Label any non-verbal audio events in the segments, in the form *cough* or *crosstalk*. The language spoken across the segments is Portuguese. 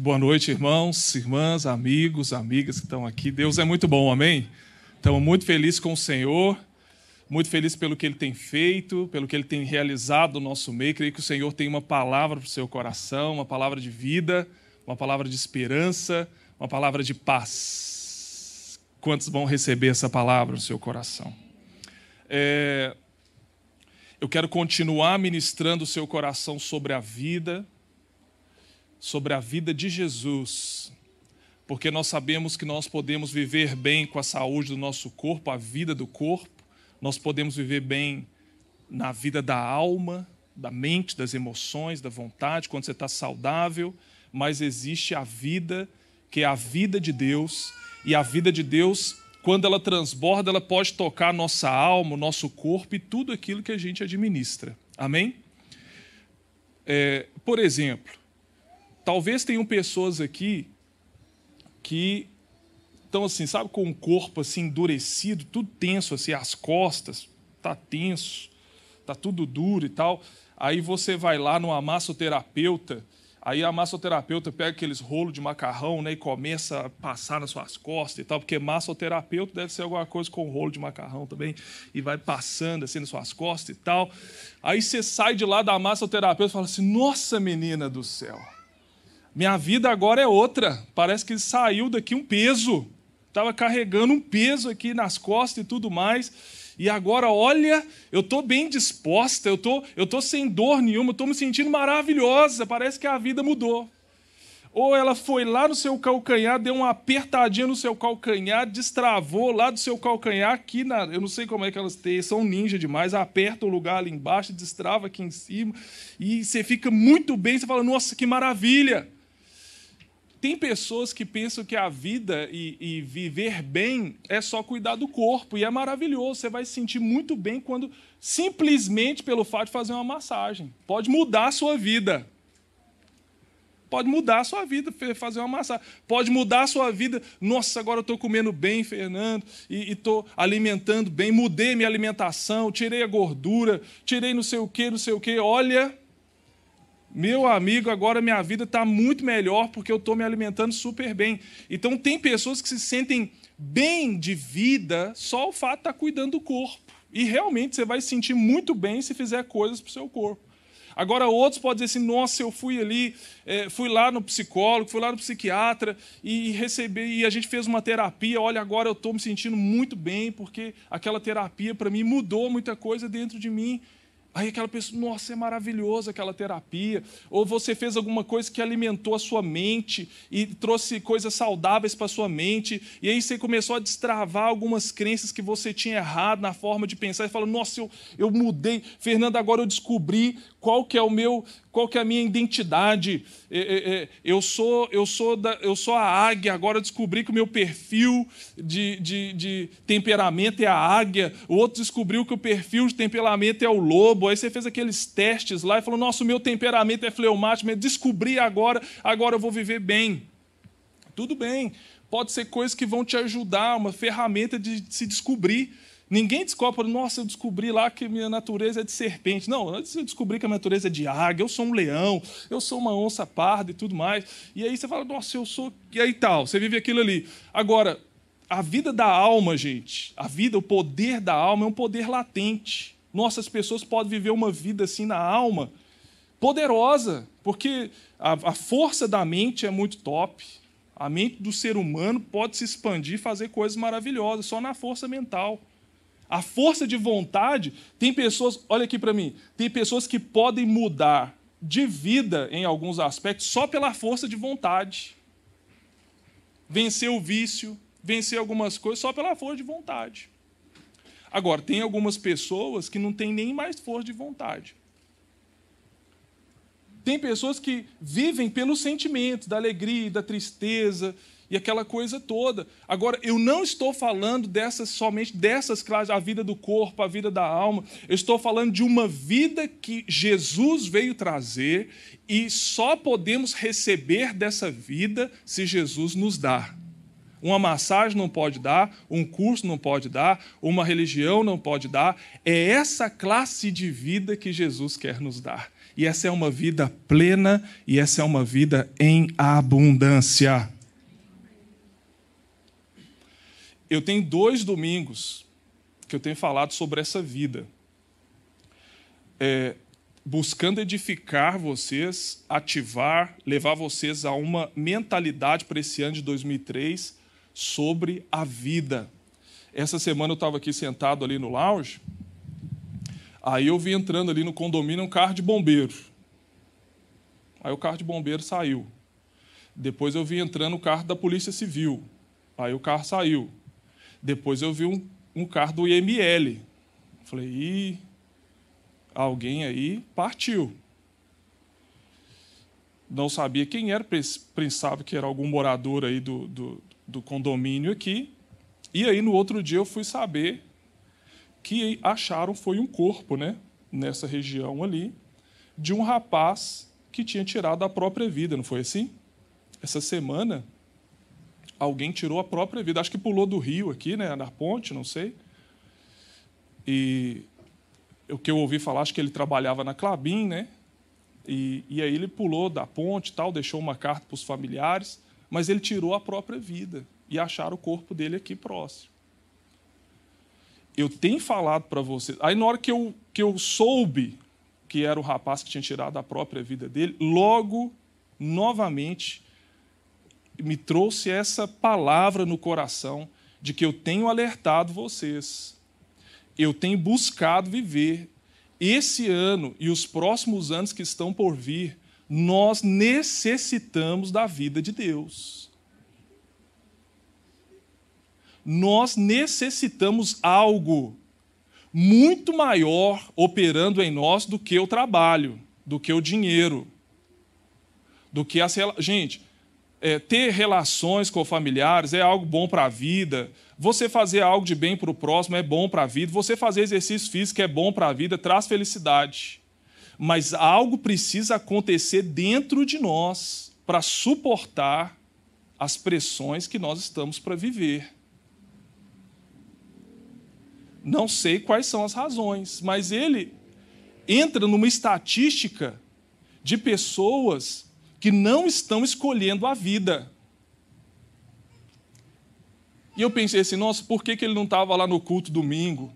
Boa noite, irmãos, irmãs, amigos, amigas que estão aqui. Deus é muito bom, amém? Estamos muito felizes com o Senhor, muito felizes pelo que Ele tem feito, pelo que Ele tem realizado no nosso meio. Creio que o Senhor tem uma palavra para o seu coração, uma palavra de vida, uma palavra de esperança, uma palavra de paz. Quantos vão receber essa palavra no seu coração? É... Eu quero continuar ministrando o seu coração sobre a vida, sobre a vida de Jesus, porque nós sabemos que nós podemos viver bem com a saúde do nosso corpo, a vida do corpo, nós podemos viver bem na vida da alma, da mente, das emoções, da vontade, quando você está saudável, mas existe a vida que é a vida de Deus, e a vida de Deus, quando ela transborda, ela pode tocar nossa alma, nosso corpo e tudo aquilo que a gente administra. Amém? É, por exemplo, Talvez tenham pessoas aqui que estão assim, sabe, com o corpo assim endurecido, tudo tenso assim, as costas, tá tenso, tá tudo duro e tal. Aí você vai lá no massoterapeuta, aí a massoterapeuta pega aqueles rolos de macarrão, né, e começa a passar nas suas costas e tal, porque massoterapeuta deve ser alguma coisa com rolo de macarrão também, e vai passando assim nas suas costas e tal. Aí você sai de lá da massoterapeuta e fala assim: "Nossa, menina do céu, minha vida agora é outra. Parece que saiu daqui um peso. Estava carregando um peso aqui nas costas e tudo mais. E agora, olha, eu estou bem disposta, eu tô, estou sem dor nenhuma, estou me sentindo maravilhosa. Parece que a vida mudou. Ou ela foi lá no seu calcanhar, deu uma apertadinha no seu calcanhar, destravou lá do seu calcanhar, aqui na. Eu não sei como é que elas têm, são ninja demais, aperta o lugar ali embaixo, destrava aqui em cima, e você fica muito bem, você fala, nossa, que maravilha! Tem pessoas que pensam que a vida e, e, viver bem é só cuidar do corpo, e é maravilhoso. Você vai se sentir muito bem quando, simplesmente pelo fato de fazer uma massagem. Pode mudar a sua vida. Pode mudar a sua vida, fazer uma massagem. Pode mudar a sua vida. Nossa, agora eu estou comendo bem, Fernando, e estou alimentando bem. Mudei minha alimentação, tirei a gordura, tirei não sei o que, não sei o que. Olha, meu amigo, agora minha vida está muito melhor porque eu estou me alimentando super bem. Então, tem pessoas que se sentem bem de vida só o fato de estar tá cuidando do corpo. E realmente você vai se sentir muito bem se fizer coisas para o seu corpo. Agora, outros podem dizer assim: nossa, eu fui ali, é, fui lá no psicólogo, fui lá no psiquiatra e, e recebi, e a gente fez uma terapia. Olha, agora eu estou me sentindo muito bem porque aquela terapia para mim mudou muita coisa dentro de mim. Aí aquela pessoa, nossa, é maravilhoso aquela terapia. Ou você fez alguma coisa que alimentou a sua mente e trouxe coisas saudáveis para a sua mente. E aí você começou a destravar algumas crenças que você tinha errado na forma de pensar. E falou, nossa, eu, eu mudei. Fernando, agora eu descobri qual que é o meu, qual que é a minha identidade. É, é, é, eu sou, eu sou, da, eu sou a águia. Agora eu descobri que o meu perfil de, de, de temperamento é a águia. O outro descobriu que o perfil de temperamento é o lobo. Aí você fez aqueles testes lá e falou: Nossa, meu temperamento é fleumático. Descobri agora, agora eu vou viver bem. Tudo bem. Pode ser coisas que vão te ajudar, uma ferramenta de se descobrir. Ninguém descobre, nossa, eu descobri lá que minha natureza é de serpente. Não, antes eu descobri que a minha natureza é de águia, eu sou um leão, eu sou uma onça parda e tudo mais. E aí você fala, nossa, eu sou. E aí tal, você vive aquilo ali. Agora, a vida da alma, gente, a vida, o poder da alma é um poder latente. Nossas pessoas podem viver uma vida assim na alma, poderosa, porque a, a força da mente é muito top. A mente do ser humano pode se expandir e fazer coisas maravilhosas só na força mental. A força de vontade, tem pessoas, olha aqui para mim, tem pessoas que podem mudar de vida em alguns aspectos só pela força de vontade. Vencer o vício, vencer algumas coisas só pela força de vontade. Agora, tem algumas pessoas que não têm nem mais força de vontade. Tem pessoas que vivem pelos sentimentos da alegria, da tristeza, e aquela coisa toda. Agora, eu não estou falando dessas somente dessas classes, a vida do corpo, a vida da alma. Eu estou falando de uma vida que Jesus veio trazer e só podemos receber dessa vida se Jesus nos dá. Uma massagem não pode dar, um curso não pode dar, uma religião não pode dar. É essa classe de vida que Jesus quer nos dar. e essa é uma vida plena e essa é uma vida em abundância. Eu tenho dois domingos que eu tenho falado sobre essa vida. É, buscando edificar vocês, ativar, levar vocês a uma mentalidade para esse ano de 2003 sobre a vida. Essa semana eu estava aqui sentado ali no lounge, aí eu vi entrando ali no condomínio um carro de bombeiro. Aí o carro de bombeiro saiu. Depois eu vi entrando o carro da Polícia Civil. Aí o carro saiu. Depois eu vi um, um carro do IML. Falei, Ih, alguém aí partiu. Não sabia quem era, pensava que era algum morador aí do, do, do condomínio aqui. E aí, no outro dia, eu fui saber que acharam foi um corpo, né, nessa região ali, de um rapaz que tinha tirado a própria vida, não foi assim? Essa semana, alguém tirou a própria vida. Acho que pulou do rio aqui, né, na ponte, não sei. E o que eu ouvi falar, acho que ele trabalhava na Clabin, né? E, e aí ele pulou da ponte, tal, deixou uma carta para os familiares, mas ele tirou a própria vida e acharam o corpo dele aqui próximo. Eu tenho falado para vocês. Aí na hora que eu, que eu soube que era o rapaz que tinha tirado a própria vida dele, logo, novamente, me trouxe essa palavra no coração de que eu tenho alertado vocês eu tenho buscado viver esse ano e os próximos anos que estão por vir, nós necessitamos da vida de Deus. Nós necessitamos algo muito maior operando em nós do que o trabalho, do que o dinheiro, do que as gente é, ter relações com familiares é algo bom para a vida. Você fazer algo de bem para o próximo é bom para a vida. Você fazer exercício físico é bom para a vida, traz felicidade. Mas algo precisa acontecer dentro de nós para suportar as pressões que nós estamos para viver. Não sei quais são as razões, mas ele entra numa estatística de pessoas que não estão escolhendo a vida. E eu pensei assim, nossa, por que, que ele não estava lá no culto domingo?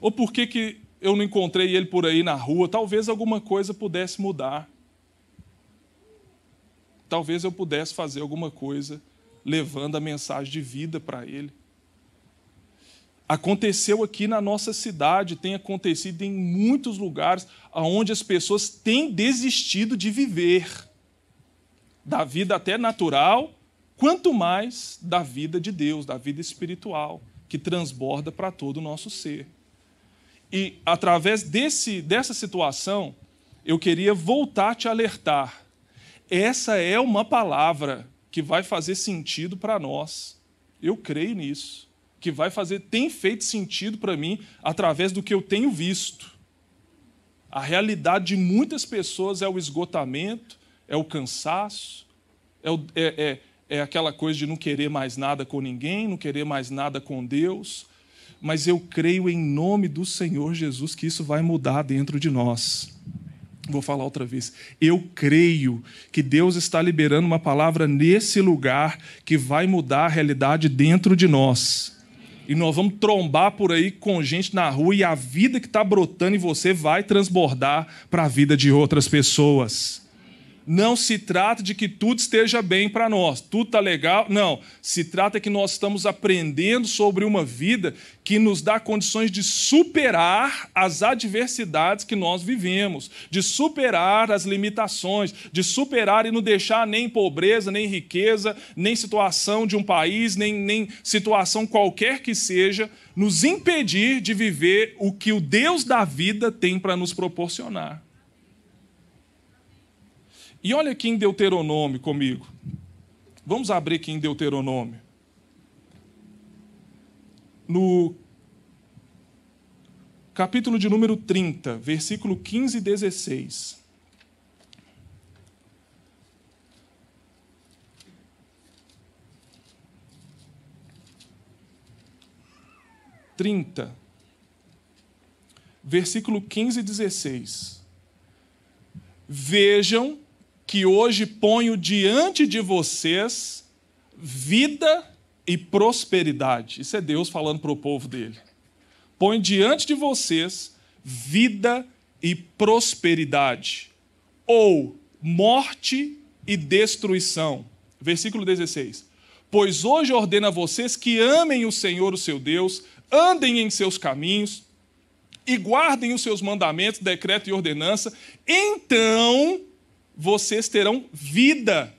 Ou por que, que eu não encontrei ele por aí na rua? Talvez alguma coisa pudesse mudar. Talvez eu pudesse fazer alguma coisa levando a mensagem de vida para ele. Aconteceu aqui na nossa cidade, tem acontecido em muitos lugares onde as pessoas têm desistido de viver da vida até natural, quanto mais da vida de Deus, da vida espiritual, que transborda para todo o nosso ser. E através desse, dessa situação, eu queria voltar a te alertar. Essa é uma palavra que vai fazer sentido para nós. Eu creio nisso que vai fazer, tem feito sentido para mim através do que eu tenho visto. A realidade de muitas pessoas é o esgotamento, é o cansaço, é, é, é, é aquela coisa de não querer mais nada com ninguém, não querer mais nada com Deus. Mas eu creio em nome do Senhor Jesus que isso vai mudar dentro de nós. Vou falar outra vez. Eu creio que Deus está liberando uma palavra nesse lugar que vai mudar a realidade dentro de nós e nós vamos trombar por aí com gente na rua e a vida que está brotando em você vai transbordar para a vida de outras pessoas. Não se trata de que tudo esteja bem para nós, tudo está legal. Não. Se trata que nós estamos aprendendo sobre uma vida que nos dá condições de superar as adversidades que nós vivemos, de superar as limitações, de superar e não deixar nem pobreza, nem riqueza, nem situação de um país, nem, nem situação qualquer que seja, nos impedir de viver o que o Deus da vida tem para nos proporcionar. E olha aqui em Deuteronômio comigo. Vamos abrir aqui em Deuteronômio. No capítulo de número 30, versículo 15 e 16. Trinta, versículo 15 e 16. Vejam que hoje ponho diante de vocês vida e prosperidade. Isso é Deus falando para o povo dele. Põe diante de vocês vida e prosperidade, ou morte e destruição. Versículo 16. Pois hoje ordena a vocês que amem o Senhor, o seu Deus, andem em seus caminhos e guardem os seus mandamentos, decreto e ordenança, então vocês terão vida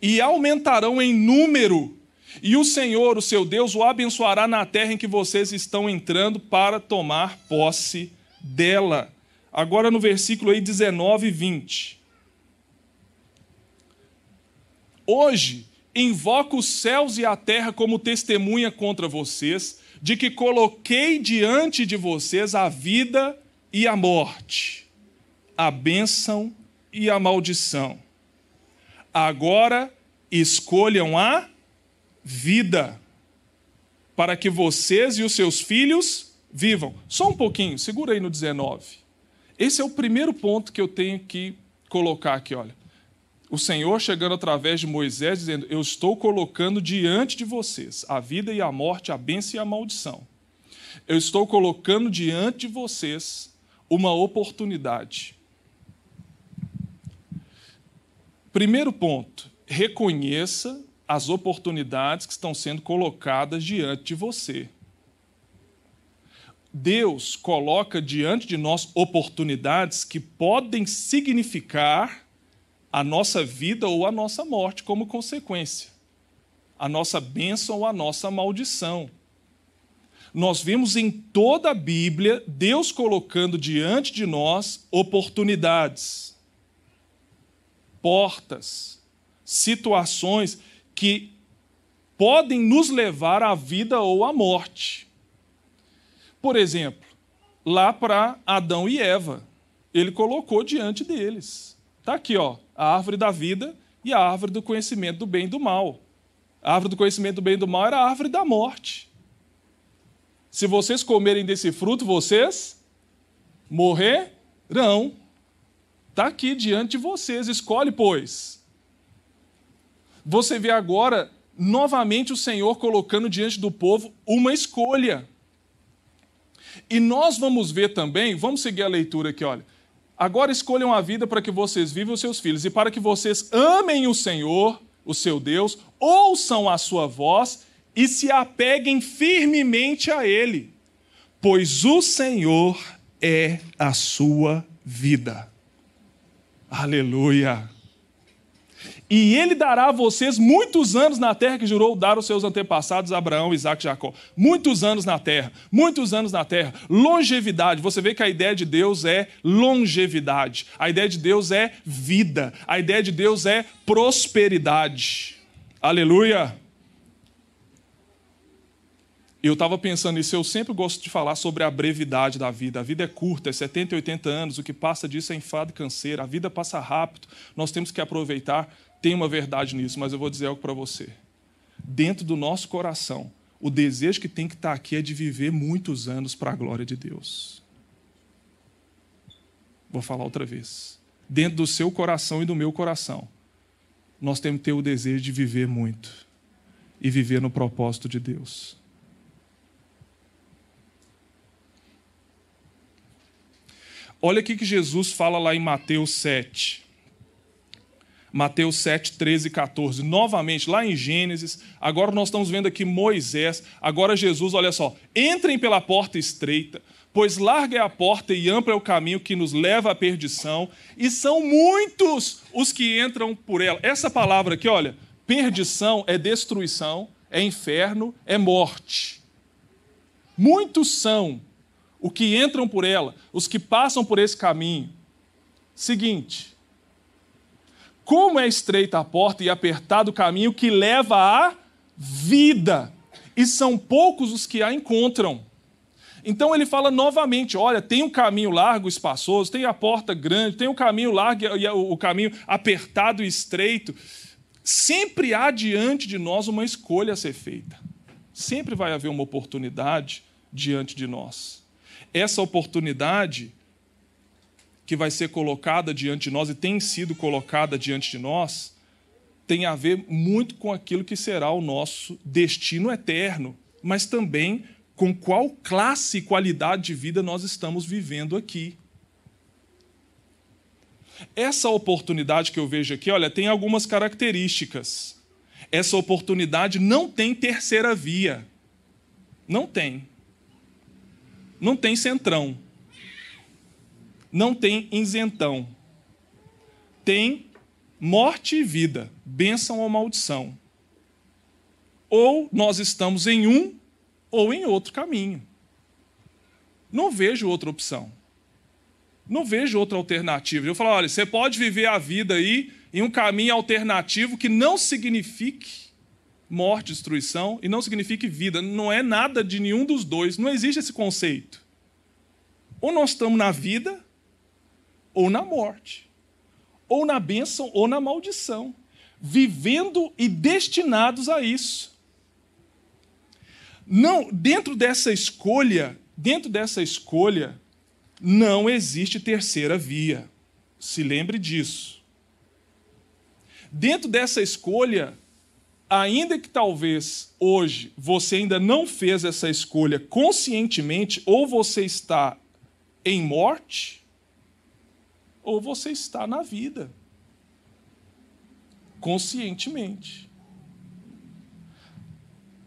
e aumentarão em número e o Senhor, o seu Deus, o abençoará na terra em que vocês estão entrando para tomar posse dela. Agora no versículo aí 19 e 20. Hoje invoco os céus e a terra como testemunha contra vocês, de que coloquei diante de vocês a vida e a morte, a bênção e a maldição. Agora escolham a vida, para que vocês e os seus filhos vivam. Só um pouquinho, segura aí no 19. Esse é o primeiro ponto que eu tenho que colocar aqui, olha. O Senhor chegando através de Moisés, dizendo: Eu estou colocando diante de vocês a vida e a morte, a bênção e a maldição. Eu estou colocando diante de vocês uma oportunidade. Primeiro ponto: reconheça as oportunidades que estão sendo colocadas diante de você. Deus coloca diante de nós oportunidades que podem significar a nossa vida ou a nossa morte como consequência, a nossa bênção ou a nossa maldição. Nós vemos em toda a Bíblia Deus colocando diante de nós oportunidades, portas, situações que podem nos levar à vida ou à morte. Por exemplo, lá para Adão e Eva, ele colocou diante deles. Está aqui, ó, a árvore da vida e a árvore do conhecimento do bem e do mal. A árvore do conhecimento do bem e do mal era a árvore da morte. Se vocês comerem desse fruto, vocês morrerão. Está aqui diante de vocês. Escolhe, pois você vê agora novamente o Senhor colocando diante do povo uma escolha. E nós vamos ver também, vamos seguir a leitura aqui, olha. Agora escolham a vida para que vocês vivam os seus filhos e para que vocês amem o Senhor, o seu Deus, ouçam a sua voz e se apeguem firmemente a Ele, pois o Senhor é a sua vida. Aleluia. E ele dará a vocês muitos anos na terra que jurou dar aos seus antepassados Abraão, Isaac e Jacó. Muitos anos na terra, muitos anos na terra. Longevidade. Você vê que a ideia de Deus é longevidade. A ideia de Deus é vida. A ideia de Deus é prosperidade. Aleluia. Eu estava pensando nisso, eu sempre gosto de falar sobre a brevidade da vida. A vida é curta, é 70, 80 anos, o que passa disso é enfado e canseira. A vida passa rápido, nós temos que aproveitar tem uma verdade nisso, mas eu vou dizer algo para você. Dentro do nosso coração, o desejo que tem que estar aqui é de viver muitos anos para a glória de Deus. Vou falar outra vez. Dentro do seu coração e do meu coração, nós temos que ter o desejo de viver muito e viver no propósito de Deus. Olha o que Jesus fala lá em Mateus 7. Mateus 7, 13 e 14. Novamente, lá em Gênesis, agora nós estamos vendo aqui Moisés, agora Jesus, olha só. Entrem pela porta estreita, pois larga é a porta e amplo é o caminho que nos leva à perdição, e são muitos os que entram por ela. Essa palavra aqui, olha, perdição é destruição, é inferno, é morte. Muitos são os que entram por ela, os que passam por esse caminho. Seguinte, como é estreita a porta e apertado o caminho que leva à vida, e são poucos os que a encontram. Então ele fala novamente: olha, tem um caminho largo, espaçoso, tem a porta grande, tem o um caminho largo e o caminho apertado e estreito. Sempre há diante de nós uma escolha a ser feita. Sempre vai haver uma oportunidade diante de nós. Essa oportunidade que vai ser colocada diante de nós e tem sido colocada diante de nós, tem a ver muito com aquilo que será o nosso destino eterno, mas também com qual classe e qualidade de vida nós estamos vivendo aqui. Essa oportunidade que eu vejo aqui, olha, tem algumas características. Essa oportunidade não tem terceira via. Não tem. Não tem centrão. Não tem isentão. Tem morte e vida, bênção ou maldição. Ou nós estamos em um ou em outro caminho. Não vejo outra opção. Não vejo outra alternativa. Eu falo, olha, você pode viver a vida aí em um caminho alternativo que não signifique morte, destruição e não signifique vida. Não é nada de nenhum dos dois. Não existe esse conceito. Ou nós estamos na vida ou na morte. Ou na bênção ou na maldição. Vivendo e destinados a isso. Não, dentro dessa escolha, dentro dessa escolha, não existe terceira via. Se lembre disso. Dentro dessa escolha, ainda que talvez hoje você ainda não fez essa escolha conscientemente, ou você está em morte, ou você está na vida, conscientemente.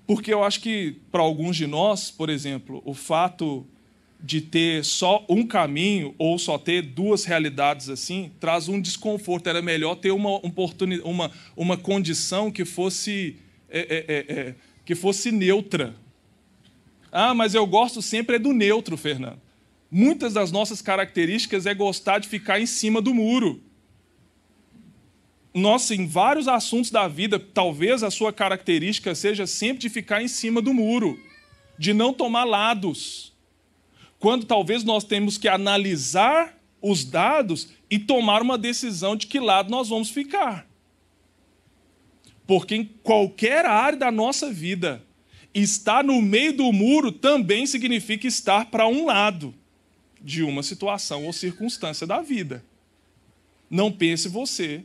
Porque eu acho que, para alguns de nós, por exemplo, o fato de ter só um caminho ou só ter duas realidades assim traz um desconforto. Era melhor ter uma oportunidade, uma, uma condição que fosse é, é, é, é, que fosse neutra. Ah, mas eu gosto sempre é do neutro, Fernando. Muitas das nossas características é gostar de ficar em cima do muro. Nossa, em vários assuntos da vida, talvez a sua característica seja sempre de ficar em cima do muro, de não tomar lados quando talvez nós temos que analisar os dados e tomar uma decisão de que lado nós vamos ficar. Porque em qualquer área da nossa vida, estar no meio do muro também significa estar para um lado de uma situação ou circunstância da vida. Não pense você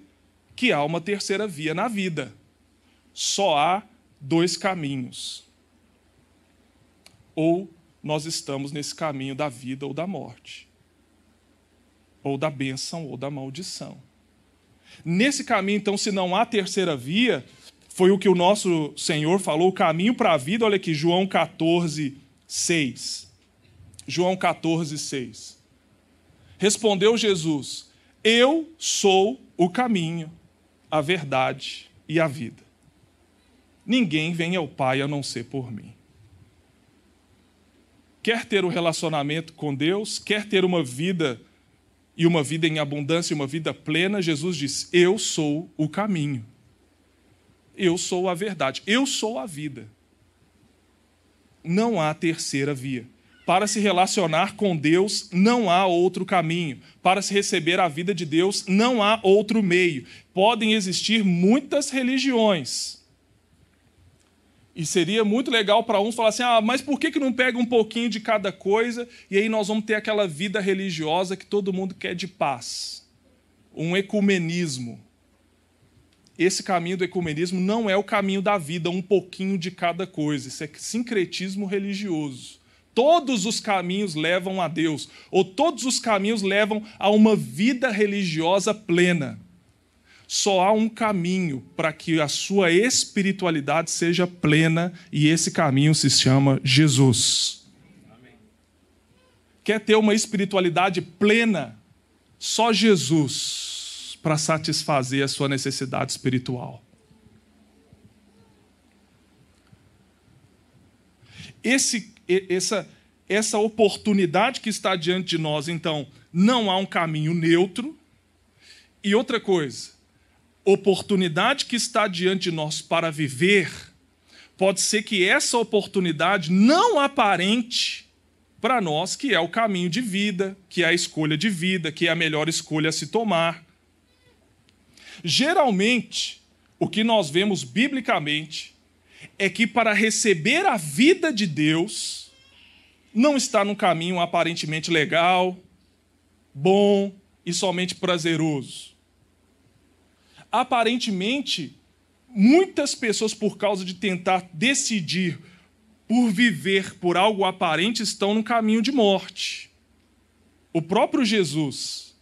que há uma terceira via na vida. Só há dois caminhos. Ou nós estamos nesse caminho da vida ou da morte, ou da bênção ou da maldição. Nesse caminho, então, se não há terceira via, foi o que o nosso Senhor falou, o caminho para a vida, olha aqui, João 14, 6. João 14, 6. Respondeu Jesus: Eu sou o caminho, a verdade e a vida. Ninguém vem ao Pai a não ser por mim quer ter um relacionamento com Deus, quer ter uma vida e uma vida em abundância, uma vida plena, Jesus diz: Eu sou o caminho. Eu sou a verdade. Eu sou a vida. Não há terceira via. Para se relacionar com Deus, não há outro caminho. Para se receber a vida de Deus, não há outro meio. Podem existir muitas religiões, e seria muito legal para uns falar assim: ah, mas por que, que não pega um pouquinho de cada coisa e aí nós vamos ter aquela vida religiosa que todo mundo quer de paz? Um ecumenismo. Esse caminho do ecumenismo não é o caminho da vida, um pouquinho de cada coisa. Isso é sincretismo religioso. Todos os caminhos levam a Deus, ou todos os caminhos levam a uma vida religiosa plena. Só há um caminho para que a sua espiritualidade seja plena e esse caminho se chama Jesus. Amém. Quer ter uma espiritualidade plena? Só Jesus para satisfazer a sua necessidade espiritual. Esse, essa, essa oportunidade que está diante de nós, então, não há um caminho neutro. E outra coisa, oportunidade que está diante de nós para viver, pode ser que essa oportunidade não aparente para nós que é o caminho de vida, que é a escolha de vida, que é a melhor escolha a se tomar. Geralmente, o que nós vemos biblicamente é que para receber a vida de Deus, não está num caminho aparentemente legal, bom e somente prazeroso. Aparentemente, muitas pessoas, por causa de tentar decidir por viver por algo aparente, estão no caminho de morte. O próprio Jesus.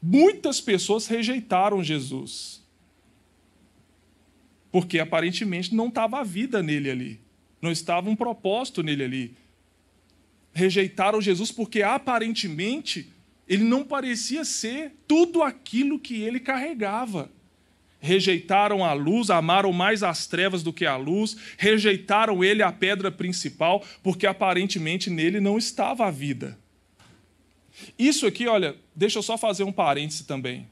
Muitas pessoas rejeitaram Jesus. Porque aparentemente não estava a vida nele ali. Não estava um propósito nele ali. Rejeitaram Jesus porque aparentemente ele não parecia ser tudo aquilo que ele carregava. Rejeitaram a luz, amaram mais as trevas do que a luz, rejeitaram ele a pedra principal, porque aparentemente nele não estava a vida. Isso aqui, olha, deixa eu só fazer um parêntese também.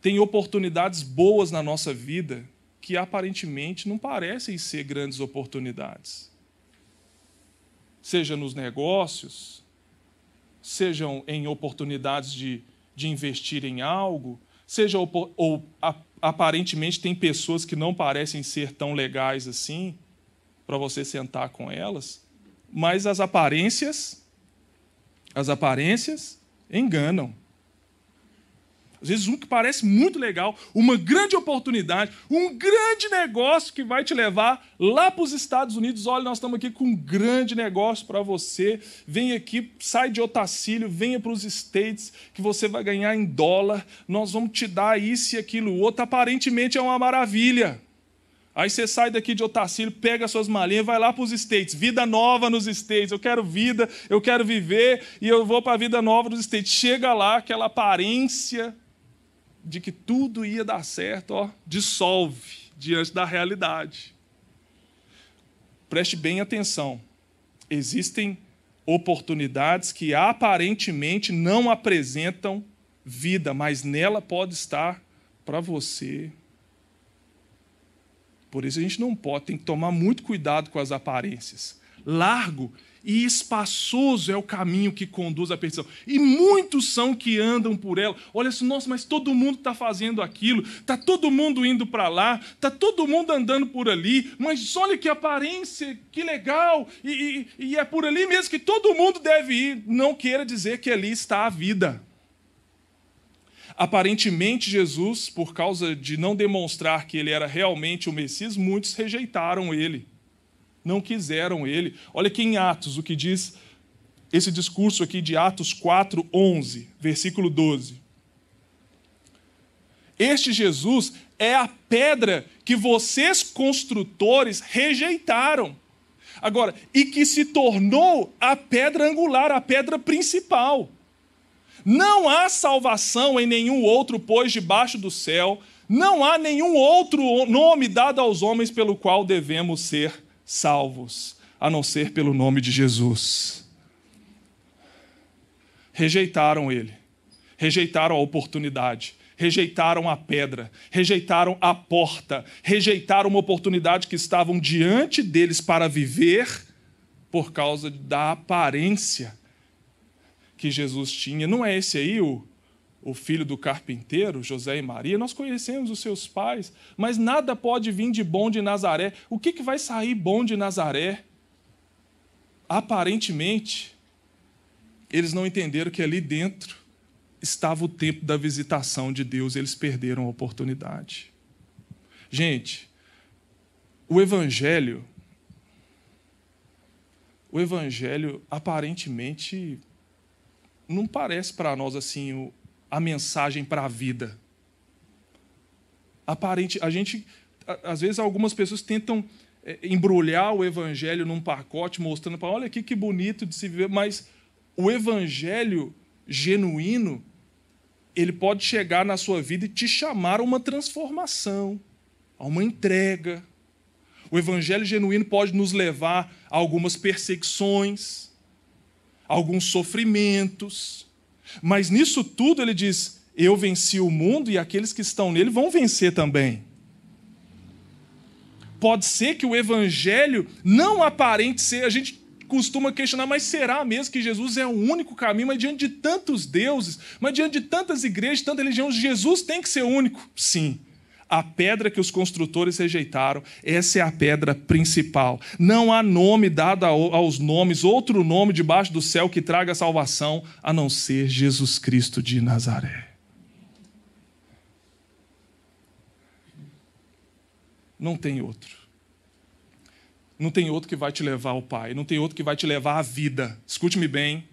Tem oportunidades boas na nossa vida que aparentemente não parecem ser grandes oportunidades. Seja nos negócios, sejam em oportunidades de, de investir em algo, seja ou, ou a, aparentemente tem pessoas que não parecem ser tão legais assim para você sentar com elas, mas as aparências, as aparências enganam. Às vezes, um que parece muito legal, uma grande oportunidade, um grande negócio que vai te levar lá para os Estados Unidos. Olha, nós estamos aqui com um grande negócio para você. Vem aqui, sai de Otacílio, venha para os States, que você vai ganhar em dólar. Nós vamos te dar isso e aquilo outro. Aparentemente é uma maravilha. Aí você sai daqui de Otacílio, pega suas malinhas, vai lá para os States. Vida nova nos States. Eu quero vida, eu quero viver e eu vou para a vida nova nos States. Chega lá, aquela aparência de que tudo ia dar certo, ó, dissolve diante da realidade. Preste bem atenção. Existem oportunidades que aparentemente não apresentam vida, mas nela pode estar para você. Por isso a gente não pode, tem que tomar muito cuidado com as aparências. Largo e espaçoso é o caminho que conduz à perdição. E muitos são que andam por ela. Olha assim, nossa, mas todo mundo está fazendo aquilo, está todo mundo indo para lá, está todo mundo andando por ali, mas olha que aparência, que legal, e, e, e é por ali mesmo que todo mundo deve ir. Não queira dizer que ali está a vida. Aparentemente, Jesus, por causa de não demonstrar que ele era realmente o Messias, muitos rejeitaram ele não quiseram ele. Olha aqui em Atos o que diz esse discurso aqui de Atos 4, 11, versículo 12. Este Jesus é a pedra que vocês, construtores, rejeitaram. Agora, e que se tornou a pedra angular, a pedra principal. Não há salvação em nenhum outro, pois debaixo do céu não há nenhum outro nome dado aos homens pelo qual devemos ser salvos, a não ser pelo nome de Jesus. Rejeitaram ele, rejeitaram a oportunidade, rejeitaram a pedra, rejeitaram a porta, rejeitaram uma oportunidade que estavam diante deles para viver por causa da aparência que Jesus tinha. Não é esse aí o o filho do carpinteiro, José e Maria, nós conhecemos os seus pais, mas nada pode vir de bom de Nazaré. O que, que vai sair bom de Nazaré? Aparentemente, eles não entenderam que ali dentro estava o tempo da visitação de Deus, eles perderam a oportunidade. Gente, o Evangelho, o Evangelho aparentemente não parece para nós assim o, a mensagem para a vida. Aparente, a gente, às vezes, algumas pessoas tentam é, embrulhar o evangelho num pacote, mostrando para, olha aqui que bonito de se ver, mas o evangelho genuíno, ele pode chegar na sua vida e te chamar a uma transformação, a uma entrega. O evangelho genuíno pode nos levar a algumas perseguições, a alguns sofrimentos, mas nisso tudo ele diz: Eu venci o mundo e aqueles que estão nele vão vencer também. Pode ser que o evangelho não aparente ser, a gente costuma questionar, mas será mesmo que Jesus é o único caminho? Mas diante de tantos deuses, mas diante de tantas igrejas, tantas religiões, Jesus tem que ser único? Sim. A pedra que os construtores rejeitaram, essa é a pedra principal. Não há nome dado aos nomes, outro nome debaixo do céu que traga salvação, a não ser Jesus Cristo de Nazaré. Não tem outro. Não tem outro que vai te levar ao Pai, não tem outro que vai te levar à vida. Escute-me bem,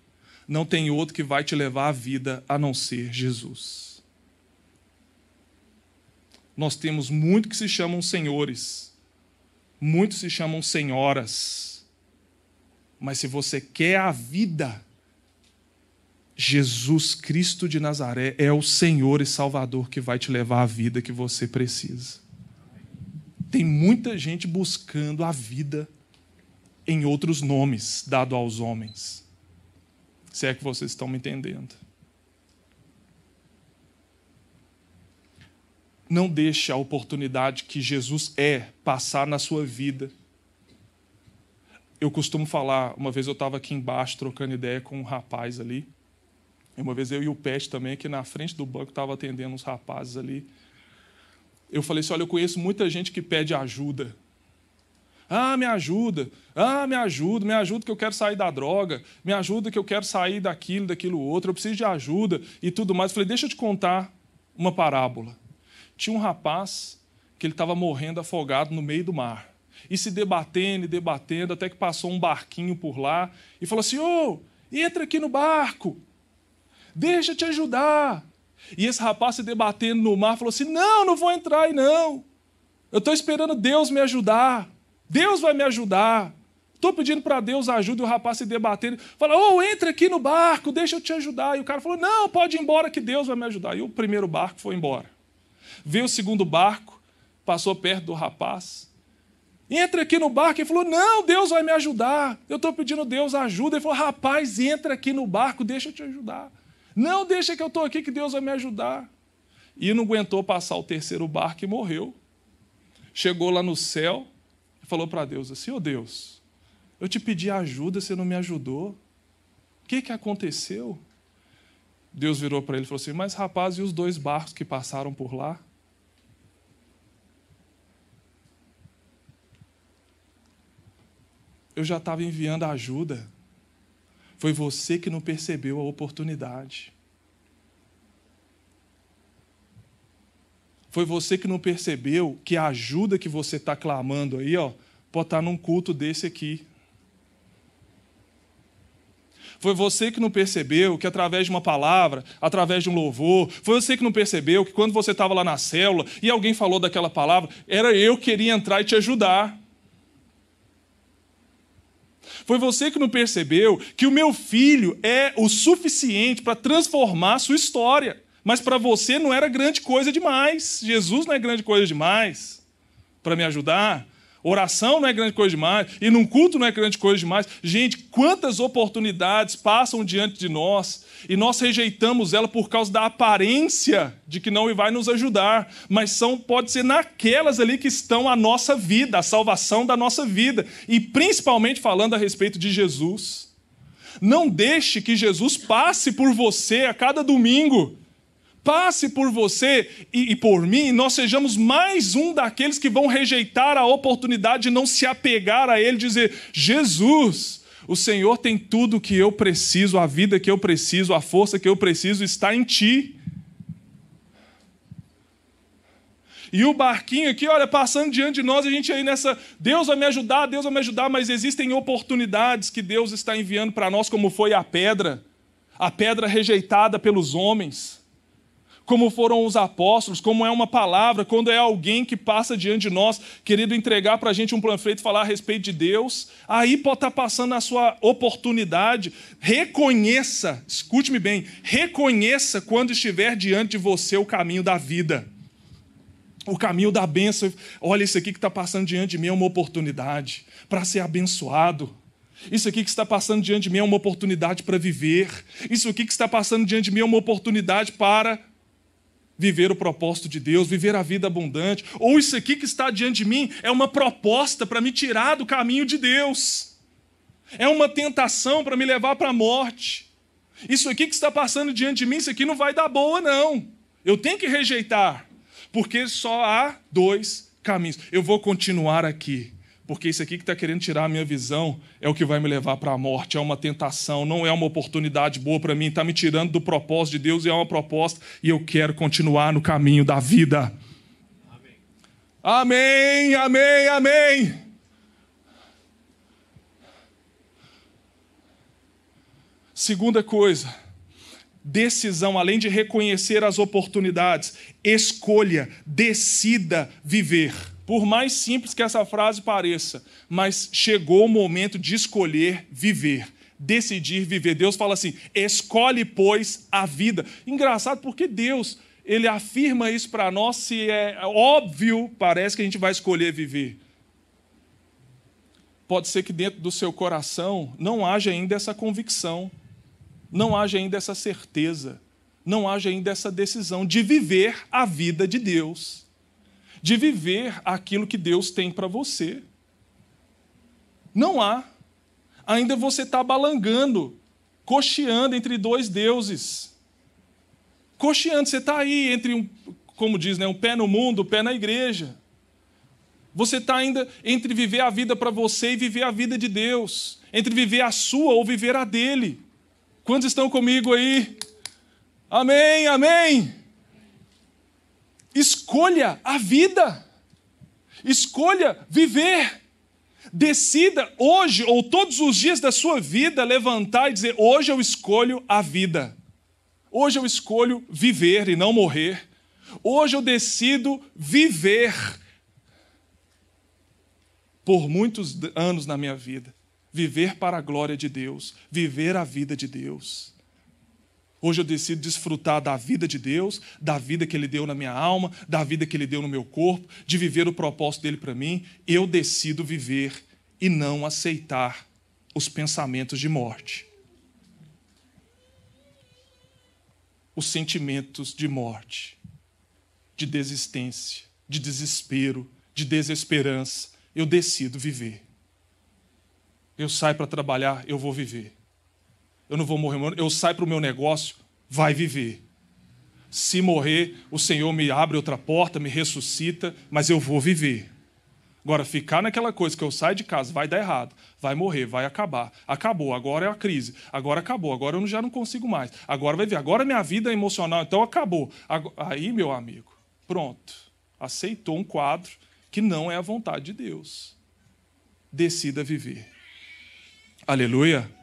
não tem outro que vai te levar à vida a não ser Jesus. Nós temos muito que se chamam senhores, muitos se chamam senhoras. Mas se você quer a vida, Jesus Cristo de Nazaré é o Senhor e Salvador que vai te levar à vida que você precisa. Tem muita gente buscando a vida em outros nomes dado aos homens. Se é que vocês estão me entendendo. Não deixe a oportunidade que Jesus é passar na sua vida. Eu costumo falar, uma vez eu estava aqui embaixo trocando ideia com um rapaz ali. Uma vez eu e o Pet também, aqui na frente do banco, estava atendendo uns rapazes ali eu falei assim: olha, eu conheço muita gente que pede ajuda. Ah, me ajuda. Ah, me ajuda, me ajuda que eu quero sair da droga. Me ajuda que eu quero sair daquilo, daquilo outro. Eu preciso de ajuda e tudo mais. Eu falei: deixa eu te contar uma parábola. Tinha um rapaz que ele estava morrendo afogado no meio do mar. E se debatendo e debatendo, até que passou um barquinho por lá e falou assim: Ô, oh, entra aqui no barco. Deixa eu te ajudar. E esse rapaz se debatendo no mar falou assim: Não, não vou entrar aí, não. Eu estou esperando Deus me ajudar. Deus vai me ajudar. Estou pedindo para Deus ajuda. E o rapaz se debatendo fala: Ô, oh, entra aqui no barco, deixa eu te ajudar. E o cara falou: Não, pode ir embora que Deus vai me ajudar. E o primeiro barco foi embora. Veio o segundo barco, passou perto do rapaz. Entra aqui no barco. Ele falou: Não, Deus vai me ajudar. Eu estou pedindo Deus ajuda. Ele falou: Rapaz, entra aqui no barco, deixa eu te ajudar. Não, deixa que eu estou aqui, que Deus vai me ajudar. E não aguentou passar o terceiro barco e morreu. Chegou lá no céu e falou para Deus assim: Ô oh Deus, eu te pedi ajuda, você não me ajudou. O que, que aconteceu? Deus virou para ele e falou assim: Mas rapaz, e os dois barcos que passaram por lá? Eu já estava enviando ajuda. Foi você que não percebeu a oportunidade. Foi você que não percebeu que a ajuda que você está clamando aí, ó, pode estar tá num culto desse aqui. Foi você que não percebeu que através de uma palavra, através de um louvor, foi você que não percebeu que quando você estava lá na célula e alguém falou daquela palavra, era eu que queria entrar e te ajudar. Foi você que não percebeu que o meu filho é o suficiente para transformar a sua história. Mas para você não era grande coisa demais. Jesus não é grande coisa demais para me ajudar. Oração não é grande coisa demais. E num culto não é grande coisa demais. Gente, quantas oportunidades passam diante de nós e nós rejeitamos ela por causa da aparência de que não vai nos ajudar. Mas são, pode ser naquelas ali que estão a nossa vida, a salvação da nossa vida. E principalmente falando a respeito de Jesus. Não deixe que Jesus passe por você a cada domingo passe por você e, e, por mim, nós sejamos mais um daqueles que vão rejeitar a oportunidade de não se apegar a Ele, dizer: Jesus, o Senhor tem tudo o que eu preciso, a vida que eu preciso, a força que eu preciso está em Ti. E o barquinho aqui, olha, passando diante de nós, a gente aí nessa, Deus vai me ajudar, Deus vai me ajudar, mas existem oportunidades que Deus está enviando para nós, como foi a pedra, a pedra rejeitada pelos homens como foram os apóstolos, como é uma palavra, quando é alguém que passa diante de nós, querendo entregar para a gente um panfleto e falar a respeito de Deus, aí pode estar tá passando a sua oportunidade. Reconheça, escute-me bem, reconheça quando estiver diante de você o caminho da vida. O caminho da bênção. Olha, isso aqui que está passando diante de mim é uma oportunidade para ser abençoado. Isso aqui que está passando diante de mim é uma oportunidade para viver. Isso aqui que está passando diante de mim é uma oportunidade para viver o propósito de Deus, viver a vida abundante, ou isso aqui que está diante de mim é uma proposta para me tirar do caminho de Deus, é uma tentação para me levar para a morte. Isso aqui que está passando diante de mim, isso aqui não vai dar boa, não. Eu tenho que rejeitar. porque só há dois caminhos. Eu vou continuar aqui, porque isso aqui que está querendo tirar a minha visão é o que vai me levar para a morte, é uma tentação, não é uma oportunidade boa para mim, está me tirando do propósito de Deus e é uma proposta, e eu quero continuar no caminho da vida. Amém, amém, amém. amém. Segunda coisa, decisão, além de reconhecer as oportunidades, escolha, decida viver. Por mais simples que essa frase pareça, mas chegou o momento de escolher viver, decidir viver. Deus fala assim: escolhe, pois, a vida. Engraçado porque Deus, ele afirma isso para nós, se é óbvio, parece que a gente vai escolher viver. Pode ser que dentro do seu coração não haja ainda essa convicção não haja ainda essa certeza, não haja ainda essa decisão de viver a vida de Deus, de viver aquilo que Deus tem para você. Não há. Ainda você está balangando, cocheando entre dois deuses. Cocheando, você está aí entre um, como diz, né, um pé no mundo, um pé na igreja. Você está ainda entre viver a vida para você e viver a vida de Deus, entre viver a sua ou viver a dele. Quantos estão comigo aí? Amém, amém. Escolha a vida. Escolha viver. Decida hoje ou todos os dias da sua vida levantar e dizer: hoje eu escolho a vida. Hoje eu escolho viver e não morrer. Hoje eu decido viver por muitos anos na minha vida viver para a glória de Deus, viver a vida de Deus. Hoje eu decido desfrutar da vida de Deus, da vida que Ele deu na minha alma, da vida que Ele deu no meu corpo, de viver o propósito dele para mim. Eu decido viver e não aceitar os pensamentos de morte. Os sentimentos de morte, de desistência, de desespero, de desesperança. Eu decido viver eu saio para trabalhar, eu vou viver. Eu não vou morrer, eu saio para o meu negócio, vai viver. Se morrer, o Senhor me abre outra porta, me ressuscita, mas eu vou viver. Agora, ficar naquela coisa que eu saio de casa, vai dar errado, vai morrer, vai acabar. Acabou, agora é a crise, agora acabou, agora eu já não consigo mais. Agora vai ver, agora minha vida é emocional, então acabou. Aí, meu amigo, pronto. Aceitou um quadro que não é a vontade de Deus. Decida viver. Aleluia.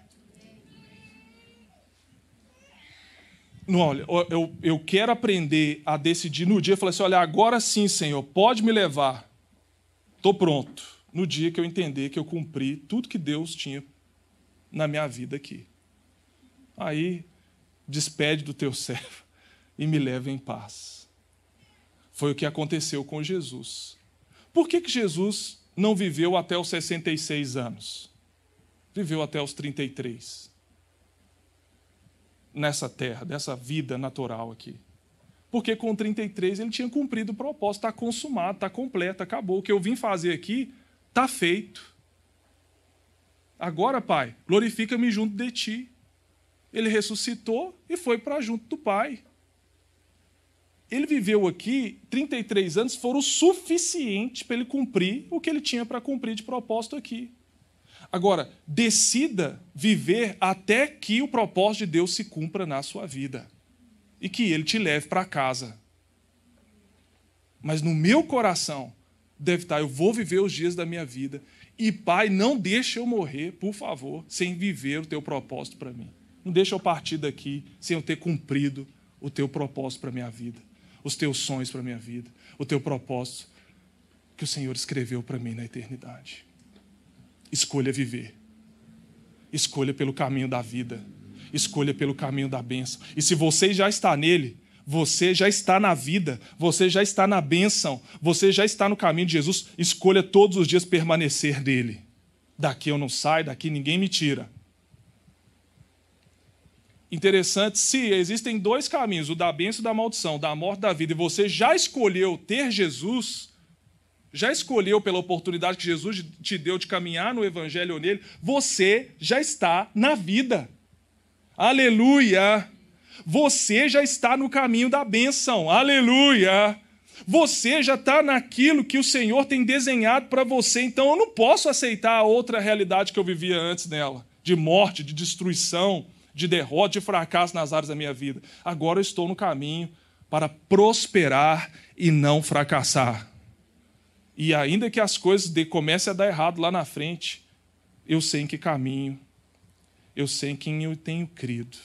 Não, olha, eu, eu quero aprender a decidir no dia, falar assim: olha, agora sim, Senhor, pode me levar. Estou pronto. No dia que eu entender que eu cumpri tudo que Deus tinha na minha vida aqui. Aí, despede do teu *laughs* servo e me leva em paz. Foi o que aconteceu com Jesus. Por que, que Jesus não viveu até os 66 anos? viveu até os 33. Nessa terra, dessa vida natural aqui. Porque com 33 ele tinha cumprido o propósito, está consumado, está completo, acabou. O que eu vim fazer aqui está feito. Agora, Pai, glorifica-me junto de ti. Ele ressuscitou e foi para junto do Pai. Ele viveu aqui 33 anos, foram o suficiente para ele cumprir o que ele tinha para cumprir de propósito aqui. Agora, decida viver até que o propósito de Deus se cumpra na sua vida e que ele te leve para casa. Mas no meu coração deve estar: eu vou viver os dias da minha vida e, Pai, não deixe eu morrer, por favor, sem viver o teu propósito para mim. Não deixe eu partir daqui sem eu ter cumprido o teu propósito para minha vida, os teus sonhos para minha vida, o teu propósito que o Senhor escreveu para mim na eternidade. Escolha viver. Escolha pelo caminho da vida. Escolha pelo caminho da bênção. E se você já está nele, você já está na vida, você já está na bênção, você já está no caminho de Jesus. Escolha todos os dias permanecer nele. Daqui eu não saio, daqui ninguém me tira. Interessante, se existem dois caminhos, o da bênção e da maldição, da morte e da vida, e você já escolheu ter Jesus, já escolheu pela oportunidade que Jesus te deu de caminhar no Evangelho nele, você já está na vida. Aleluia! Você já está no caminho da bênção. Aleluia! Você já está naquilo que o Senhor tem desenhado para você, então eu não posso aceitar a outra realidade que eu vivia antes nela de morte, de destruição, de derrota, de fracasso nas áreas da minha vida. Agora eu estou no caminho para prosperar e não fracassar. E ainda que as coisas comecem a dar errado lá na frente, eu sei em que caminho, eu sei em quem eu tenho crido.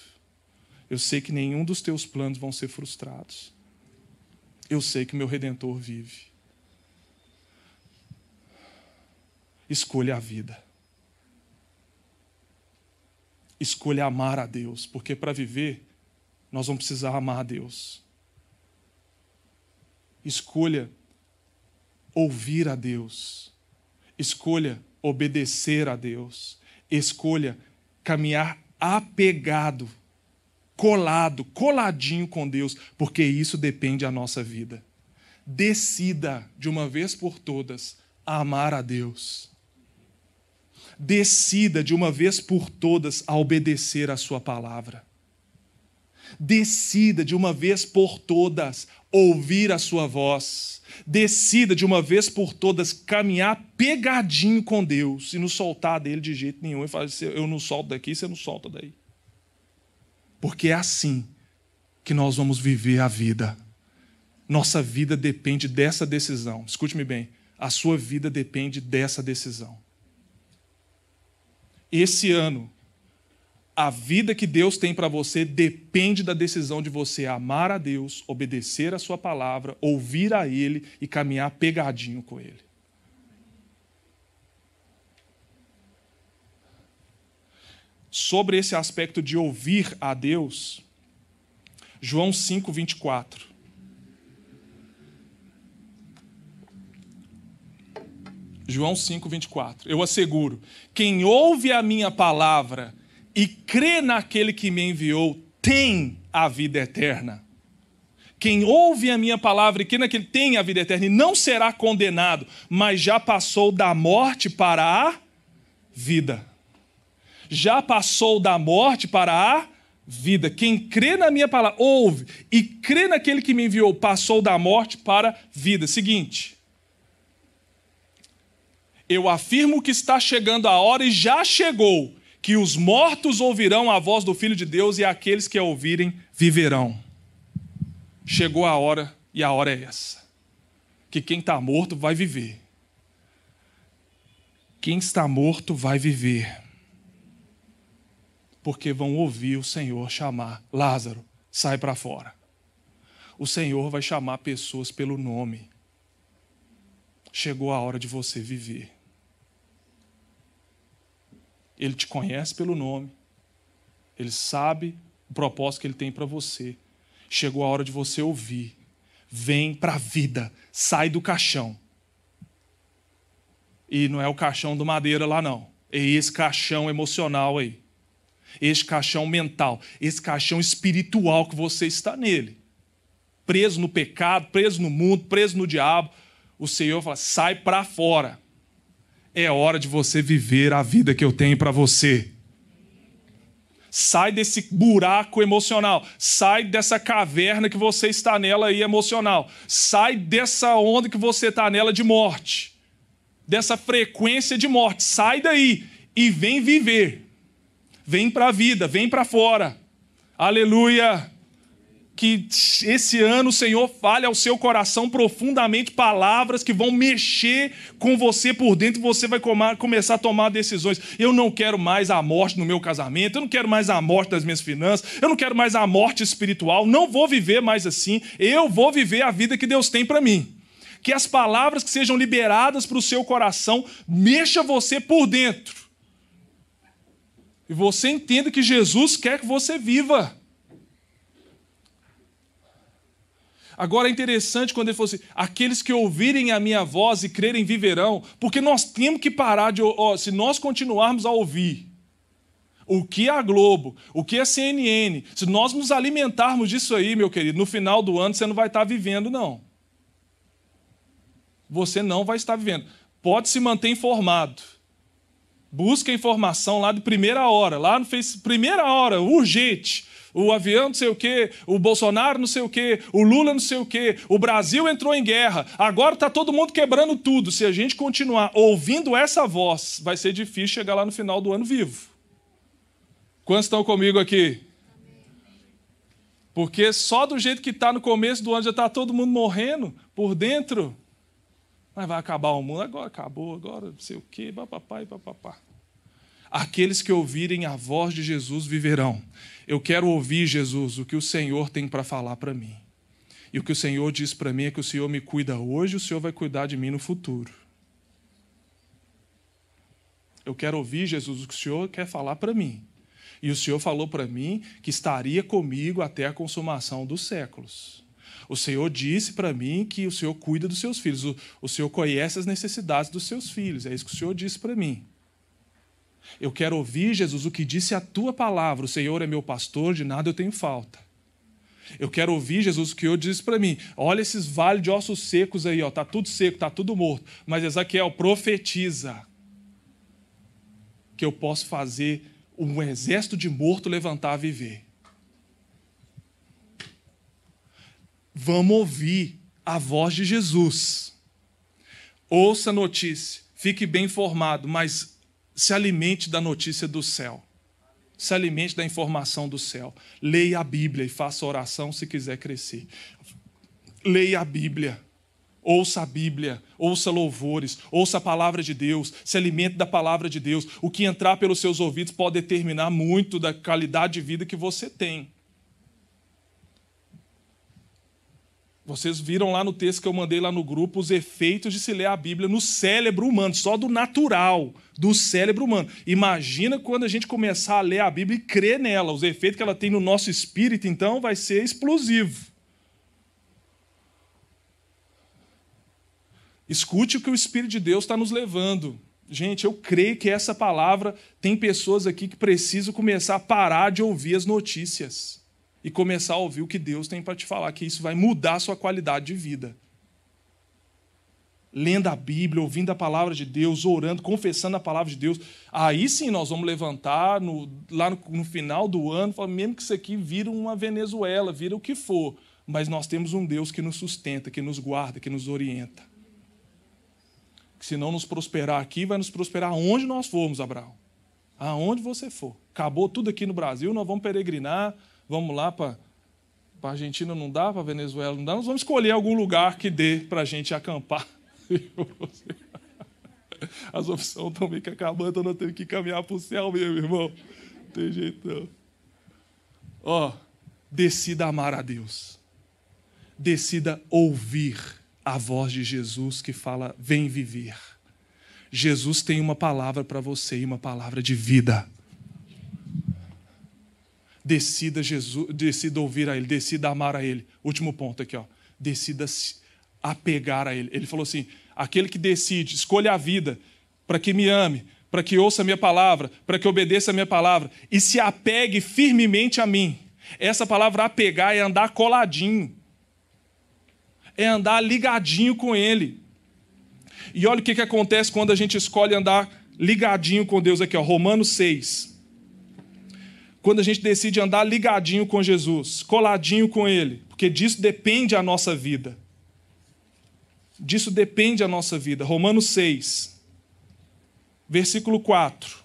Eu sei que nenhum dos teus planos vão ser frustrados. Eu sei que meu redentor vive. Escolha a vida escolha amar a Deus, porque para viver nós vamos precisar amar a Deus. Escolha ouvir a Deus. Escolha obedecer a Deus. Escolha caminhar apegado, colado, coladinho com Deus, porque isso depende da nossa vida. Decida de uma vez por todas amar a Deus decida de uma vez por todas a obedecer a Sua palavra. Decida de uma vez por todas ouvir a Sua voz. Decida de uma vez por todas caminhar pegadinho com Deus e não soltar dele de jeito nenhum. E falar assim, eu não solto daqui, você não solta daí. Porque é assim que nós vamos viver a vida. Nossa vida depende dessa decisão. Escute-me bem. A sua vida depende dessa decisão esse ano, a vida que Deus tem para você depende da decisão de você amar a Deus, obedecer a Sua palavra, ouvir a Ele e caminhar pegadinho com Ele. Sobre esse aspecto de ouvir a Deus, João 5, 24. João 5, 24. Eu asseguro: quem ouve a minha palavra e crê naquele que me enviou tem a vida eterna. Quem ouve a minha palavra e crê naquele tem a vida eterna e não será condenado, mas já passou da morte para a vida. Já passou da morte para a vida. Quem crê na minha palavra, ouve e crê naquele que me enviou, passou da morte para a vida. Seguinte, eu afirmo que está chegando a hora e já chegou, que os mortos ouvirão a voz do Filho de Deus e aqueles que a ouvirem viverão. Chegou a hora e a hora é essa. Que quem está morto vai viver. Quem está morto vai viver. Porque vão ouvir o Senhor chamar: Lázaro, sai para fora. O Senhor vai chamar pessoas pelo nome. Chegou a hora de você viver. Ele te conhece pelo nome. Ele sabe o propósito que ele tem para você. Chegou a hora de você ouvir. Vem para a vida. Sai do caixão. E não é o caixão do madeira lá, não. É esse caixão emocional aí. Esse caixão mental. Esse caixão espiritual que você está nele. Preso no pecado, preso no mundo, preso no diabo. O Senhor fala: sai para fora é hora de você viver a vida que eu tenho para você. Sai desse buraco emocional. Sai dessa caverna que você está nela aí emocional. Sai dessa onda que você está nela de morte. Dessa frequência de morte. Sai daí e vem viver. Vem para a vida, vem para fora. Aleluia que esse ano o Senhor fale ao seu coração profundamente palavras que vão mexer com você por dentro e você vai começar a tomar decisões. Eu não quero mais a morte no meu casamento, eu não quero mais a morte das minhas finanças, eu não quero mais a morte espiritual, não vou viver mais assim, eu vou viver a vida que Deus tem para mim. Que as palavras que sejam liberadas para o seu coração mexa você por dentro. E você entenda que Jesus quer que você viva. Agora é interessante quando ele falou assim: aqueles que ouvirem a minha voz e crerem viverão, porque nós temos que parar de. Ó, se nós continuarmos a ouvir o que é a Globo, o que é a CNN, se nós nos alimentarmos disso aí, meu querido, no final do ano você não vai estar vivendo, não. Você não vai estar vivendo. Pode se manter informado. Busca informação lá de primeira hora, lá no Facebook, primeira hora, urgente o avião não sei o quê, o Bolsonaro não sei o quê, o Lula não sei o quê, o Brasil entrou em guerra, agora está todo mundo quebrando tudo. Se a gente continuar ouvindo essa voz, vai ser difícil chegar lá no final do ano vivo. Quantos estão comigo aqui? Porque só do jeito que está no começo do ano já está todo mundo morrendo por dentro. Mas vai acabar o mundo, agora acabou, agora não sei o quê, papapá e papapá. Aqueles que ouvirem a voz de Jesus viverão. Eu quero ouvir, Jesus, o que o Senhor tem para falar para mim. E o que o Senhor diz para mim é que o Senhor me cuida hoje, o Senhor vai cuidar de mim no futuro. Eu quero ouvir, Jesus, o que o Senhor quer falar para mim. E o Senhor falou para mim que estaria comigo até a consumação dos séculos. O Senhor disse para mim que o Senhor cuida dos seus filhos, o, o Senhor conhece as necessidades dos seus filhos. É isso que o Senhor disse para mim. Eu quero ouvir, Jesus, o que disse a tua palavra. O Senhor é meu pastor, de nada eu tenho falta. Eu quero ouvir, Jesus, o que o Senhor disse para mim. Olha esses vales de ossos secos aí, ó, tá tudo seco, tá tudo morto. Mas Ezequiel profetiza que eu posso fazer um exército de morto levantar a viver. Vamos ouvir a voz de Jesus. Ouça a notícia, fique bem informado, mas se alimente da notícia do céu. Se alimente da informação do céu. Leia a Bíblia e faça oração se quiser crescer. Leia a Bíblia. Ouça a Bíblia, ouça louvores, ouça a palavra de Deus, se alimente da palavra de Deus. O que entrar pelos seus ouvidos pode determinar muito da qualidade de vida que você tem. Vocês viram lá no texto que eu mandei lá no grupo os efeitos de se ler a Bíblia no cérebro humano, só do natural, do cérebro humano. Imagina quando a gente começar a ler a Bíblia e crer nela, os efeitos que ela tem no nosso espírito, então vai ser explosivo. Escute o que o Espírito de Deus está nos levando. Gente, eu creio que essa palavra tem pessoas aqui que precisam começar a parar de ouvir as notícias e começar a ouvir o que Deus tem para te falar, que isso vai mudar a sua qualidade de vida. Lendo a Bíblia, ouvindo a palavra de Deus, orando, confessando a palavra de Deus, aí sim nós vamos levantar no, lá no, no final do ano, mesmo que isso aqui vira uma Venezuela, vira o que for, mas nós temos um Deus que nos sustenta, que nos guarda, que nos orienta que se não nos prosperar aqui, vai nos prosperar onde nós formos, Abraão. Aonde você for. Acabou tudo aqui no Brasil, nós vamos peregrinar, vamos lá para a Argentina não dá, para a Venezuela não dá, nós vamos escolher algum lugar que dê para a gente acampar. *laughs* As opções estão meio que acabando, então nós temos que caminhar para o céu mesmo, irmão. Não tem jeito não. Ó, decida amar a Deus. Decida ouvir a voz de Jesus que fala: vem viver. Jesus tem uma palavra para você e uma palavra de vida. Decida Jesus, decida ouvir a Ele, decida amar a Ele. Último ponto aqui, ó. Decida se apegar a Ele. Ele falou assim: aquele que decide, escolha a vida para que me ame, para que ouça a minha palavra, para que obedeça a minha palavra e se apegue firmemente a mim. Essa palavra apegar é andar coladinho é andar ligadinho com Ele. E olha o que, que acontece quando a gente escolhe andar ligadinho com Deus aqui, ó, Romanos 6. Quando a gente decide andar ligadinho com Jesus, coladinho com Ele, porque disso depende a nossa vida. Disso depende a nossa vida. Romanos 6, versículo 4.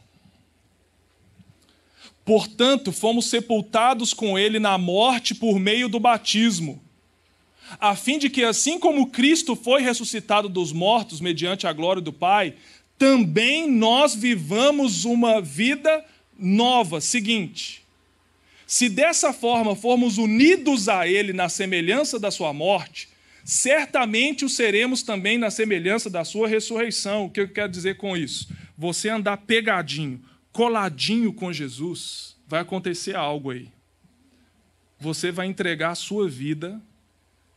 Portanto, fomos sepultados com Ele na morte por meio do batismo a fim de que, assim como Cristo foi ressuscitado dos mortos mediante a glória do Pai, também nós vivamos uma vida nova. Seguinte: se dessa forma formos unidos a Ele na semelhança da Sua morte, certamente o seremos também na semelhança da Sua ressurreição. O que eu quero dizer com isso? Você andar pegadinho, coladinho com Jesus, vai acontecer algo aí. Você vai entregar a sua vida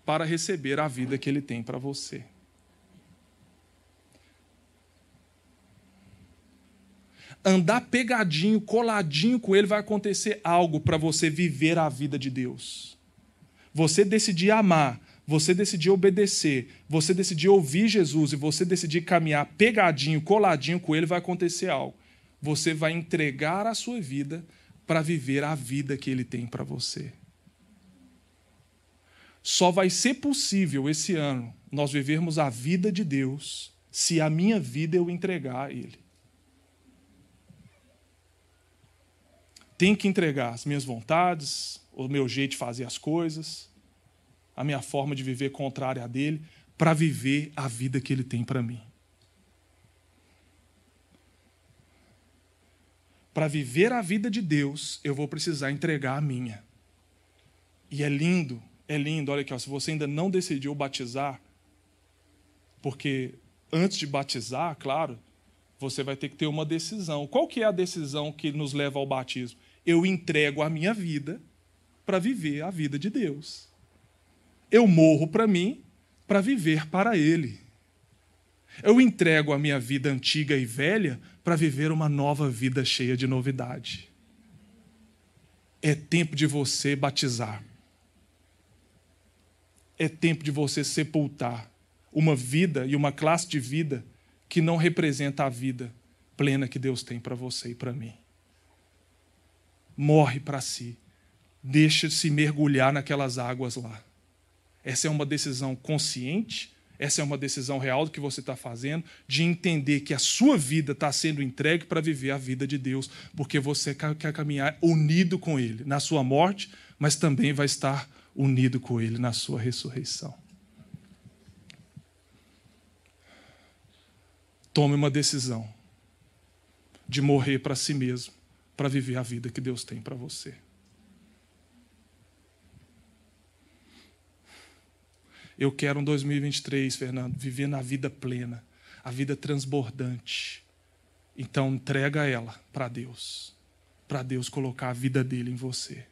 para receber a vida que Ele tem para você. Andar pegadinho, coladinho com Ele, vai acontecer algo para você viver a vida de Deus. Você decidir amar, você decidir obedecer, você decidir ouvir Jesus e você decidir caminhar pegadinho, coladinho com Ele, vai acontecer algo. Você vai entregar a sua vida para viver a vida que Ele tem para você. Só vai ser possível esse ano nós vivermos a vida de Deus se a minha vida eu entregar a Ele. Tenho que entregar as minhas vontades, o meu jeito de fazer as coisas, a minha forma de viver contrária a dele, para viver a vida que Ele tem para mim. Para viver a vida de Deus, eu vou precisar entregar a minha. E é lindo, é lindo. Olha aqui, ó, se você ainda não decidiu batizar, porque antes de batizar, claro, você vai ter que ter uma decisão. Qual que é a decisão que nos leva ao batismo? Eu entrego a minha vida para viver a vida de Deus. Eu morro para mim para viver para Ele. Eu entrego a minha vida antiga e velha para viver uma nova vida cheia de novidade. É tempo de você batizar. É tempo de você sepultar uma vida e uma classe de vida que não representa a vida plena que Deus tem para você e para mim. Morre para si. Deixa-se mergulhar naquelas águas lá. Essa é uma decisão consciente essa é uma decisão real do que você está fazendo, de entender que a sua vida está sendo entregue para viver a vida de Deus, porque você quer caminhar unido com Ele na sua morte, mas também vai estar unido com Ele na sua ressurreição. Tome uma decisão de morrer para si mesmo, para viver a vida que Deus tem para você. Eu quero um 2023, Fernando, viver na vida plena, a vida transbordante. Então entrega ela para Deus, para Deus colocar a vida dele em você.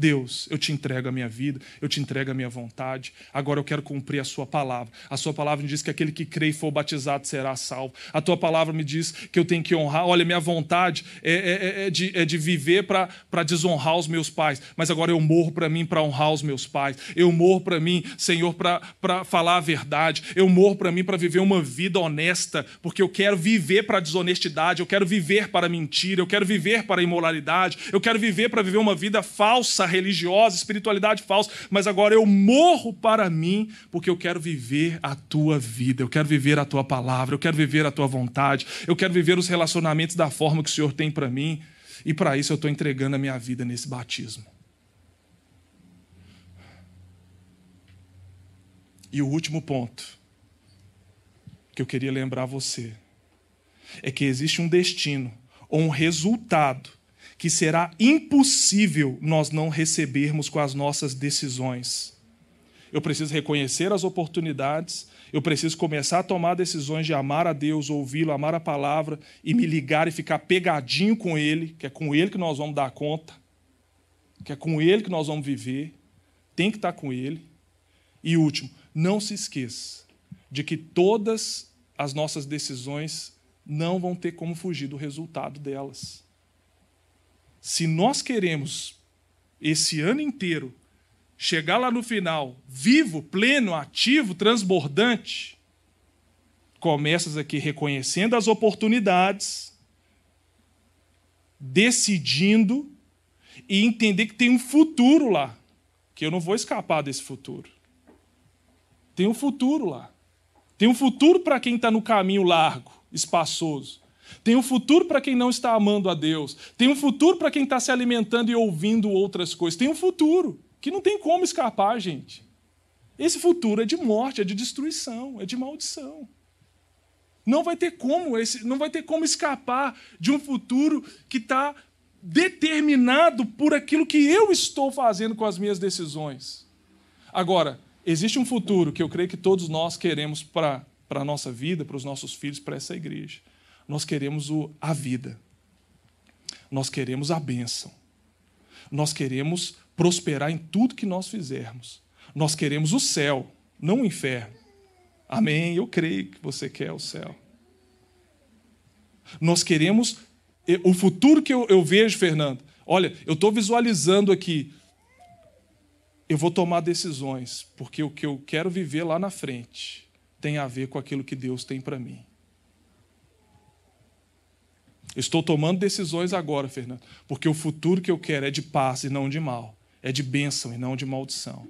Deus, eu te entrego a minha vida, eu te entrego a minha vontade, agora eu quero cumprir a Sua palavra. A Sua palavra me diz que aquele que crê e for batizado será salvo. A Tua palavra me diz que eu tenho que honrar. Olha, minha vontade é, é, é de, é de viver para desonrar os meus pais, mas agora eu morro para mim para honrar os meus pais. Eu morro para mim, Senhor, para falar a verdade. Eu morro para mim para viver uma vida honesta, porque eu quero viver para a desonestidade, eu quero viver para a mentira, eu quero viver para a imoralidade, eu quero viver para viver uma vida falsa religiosa, espiritualidade falsa, mas agora eu morro para mim, porque eu quero viver a tua vida, eu quero viver a tua palavra, eu quero viver a tua vontade, eu quero viver os relacionamentos da forma que o Senhor tem para mim, e para isso eu estou entregando a minha vida nesse batismo. E o último ponto que eu queria lembrar você é que existe um destino ou um resultado que será impossível nós não recebermos com as nossas decisões. Eu preciso reconhecer as oportunidades, eu preciso começar a tomar decisões de amar a Deus, ouvi-lo, amar a palavra e me ligar e ficar pegadinho com Ele, que é com Ele que nós vamos dar conta, que é com Ele que nós vamos viver, tem que estar com Ele. E último, não se esqueça de que todas as nossas decisões não vão ter como fugir do resultado delas se nós queremos esse ano inteiro chegar lá no final vivo, pleno, ativo, transbordante, começas aqui reconhecendo as oportunidades, decidindo e entender que tem um futuro lá, que eu não vou escapar desse futuro. Tem um futuro lá. Tem um futuro para quem está no caminho largo, espaçoso. Tem um futuro para quem não está amando a Deus. Tem um futuro para quem está se alimentando e ouvindo outras coisas. Tem um futuro que não tem como escapar, gente. Esse futuro é de morte, é de destruição, é de maldição. Não vai ter como, esse, não vai ter como escapar de um futuro que está determinado por aquilo que eu estou fazendo com as minhas decisões. Agora, existe um futuro que eu creio que todos nós queremos para a nossa vida, para os nossos filhos, para essa igreja. Nós queremos o, a vida. Nós queremos a bênção. Nós queremos prosperar em tudo que nós fizermos. Nós queremos o céu, não o inferno. Amém? Eu creio que você quer o céu. Nós queremos o futuro que eu, eu vejo, Fernando. Olha, eu estou visualizando aqui. Eu vou tomar decisões, porque o que eu quero viver lá na frente tem a ver com aquilo que Deus tem para mim. Estou tomando decisões agora, Fernando, porque o futuro que eu quero é de paz e não de mal, é de bênção e não de maldição.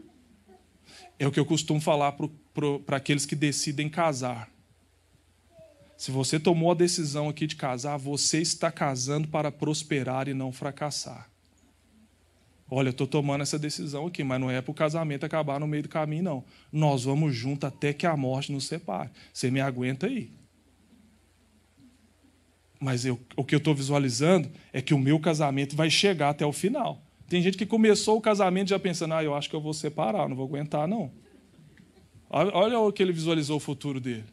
É o que eu costumo falar para aqueles que decidem casar. Se você tomou a decisão aqui de casar, você está casando para prosperar e não fracassar. Olha, eu estou tomando essa decisão aqui, mas não é para o casamento acabar no meio do caminho, não. Nós vamos junto até que a morte nos separe. Você me aguenta aí. Mas eu, o que eu estou visualizando é que o meu casamento vai chegar até o final. Tem gente que começou o casamento já pensando, ah, eu acho que eu vou separar, não vou aguentar, não. Olha o que ele visualizou o futuro dele.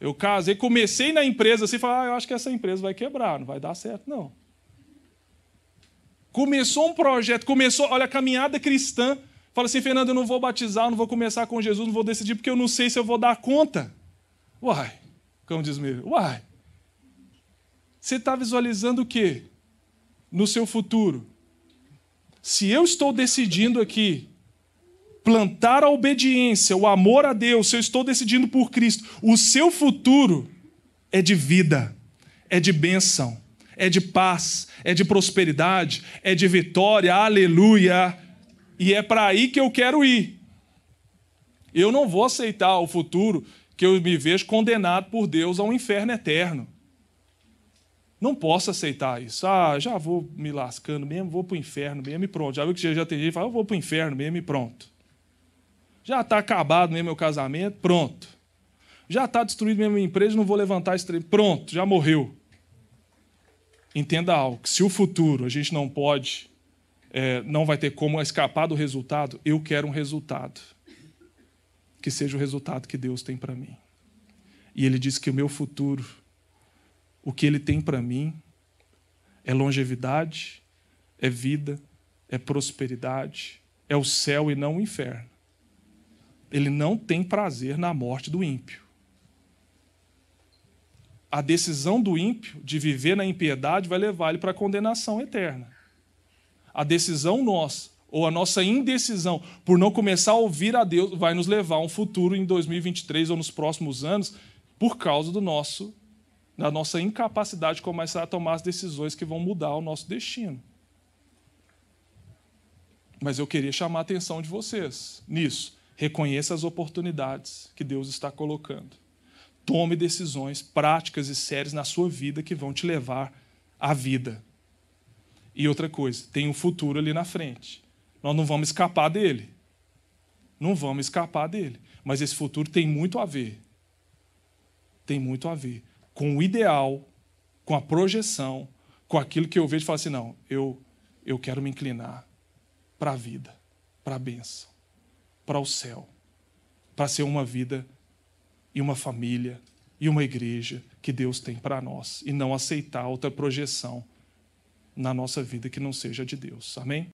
Eu casei, comecei na empresa assim, falei, ah, eu acho que essa empresa vai quebrar, não vai dar certo, não. Começou um projeto, começou, olha, a caminhada cristã. Fala assim, Fernando, eu não vou batizar, não vou começar com Jesus, não vou decidir, porque eu não sei se eu vou dar conta. Uai, como diz mesmo, uai. Você está visualizando o quê? No seu futuro. Se eu estou decidindo aqui plantar a obediência, o amor a Deus, se eu estou decidindo por Cristo, o seu futuro é de vida, é de bênção, é de paz, é de prosperidade, é de vitória, aleluia. E é para aí que eu quero ir. Eu não vou aceitar o futuro que eu me vejo condenado por Deus a um inferno eterno. Não posso aceitar isso. Ah, já vou me lascando mesmo, vou para o inferno mesmo e pronto. Já viu que já tem gente que fala, eu vou para o inferno mesmo e pronto. Já está acabado mesmo meu casamento, pronto. Já está destruído mesmo minha empresa, não vou levantar esse trem. Pronto, já morreu. Entenda algo: se o futuro a gente não pode, é, não vai ter como escapar do resultado, eu quero um resultado. Que seja o resultado que Deus tem para mim. E Ele diz que o meu futuro, o que Ele tem para mim, é longevidade, é vida, é prosperidade, é o céu e não o inferno ele não tem prazer na morte do ímpio. A decisão do ímpio de viver na impiedade vai levar ele para a condenação eterna. A decisão nossa, ou a nossa indecisão por não começar a ouvir a Deus, vai nos levar a um futuro em 2023 ou nos próximos anos, por causa do nosso da nossa incapacidade de começar a tomar as decisões que vão mudar o nosso destino. Mas eu queria chamar a atenção de vocês nisso. Reconheça as oportunidades que Deus está colocando. Tome decisões práticas e sérias na sua vida que vão te levar à vida. E outra coisa, tem um futuro ali na frente. Nós não vamos escapar dele. Não vamos escapar dele. Mas esse futuro tem muito a ver. Tem muito a ver com o ideal, com a projeção, com aquilo que eu vejo e falo assim: não, eu, eu quero me inclinar para a vida, para a bênção para o céu, para ser uma vida e uma família e uma igreja que Deus tem para nós e não aceitar outra projeção na nossa vida que não seja de Deus. Amém?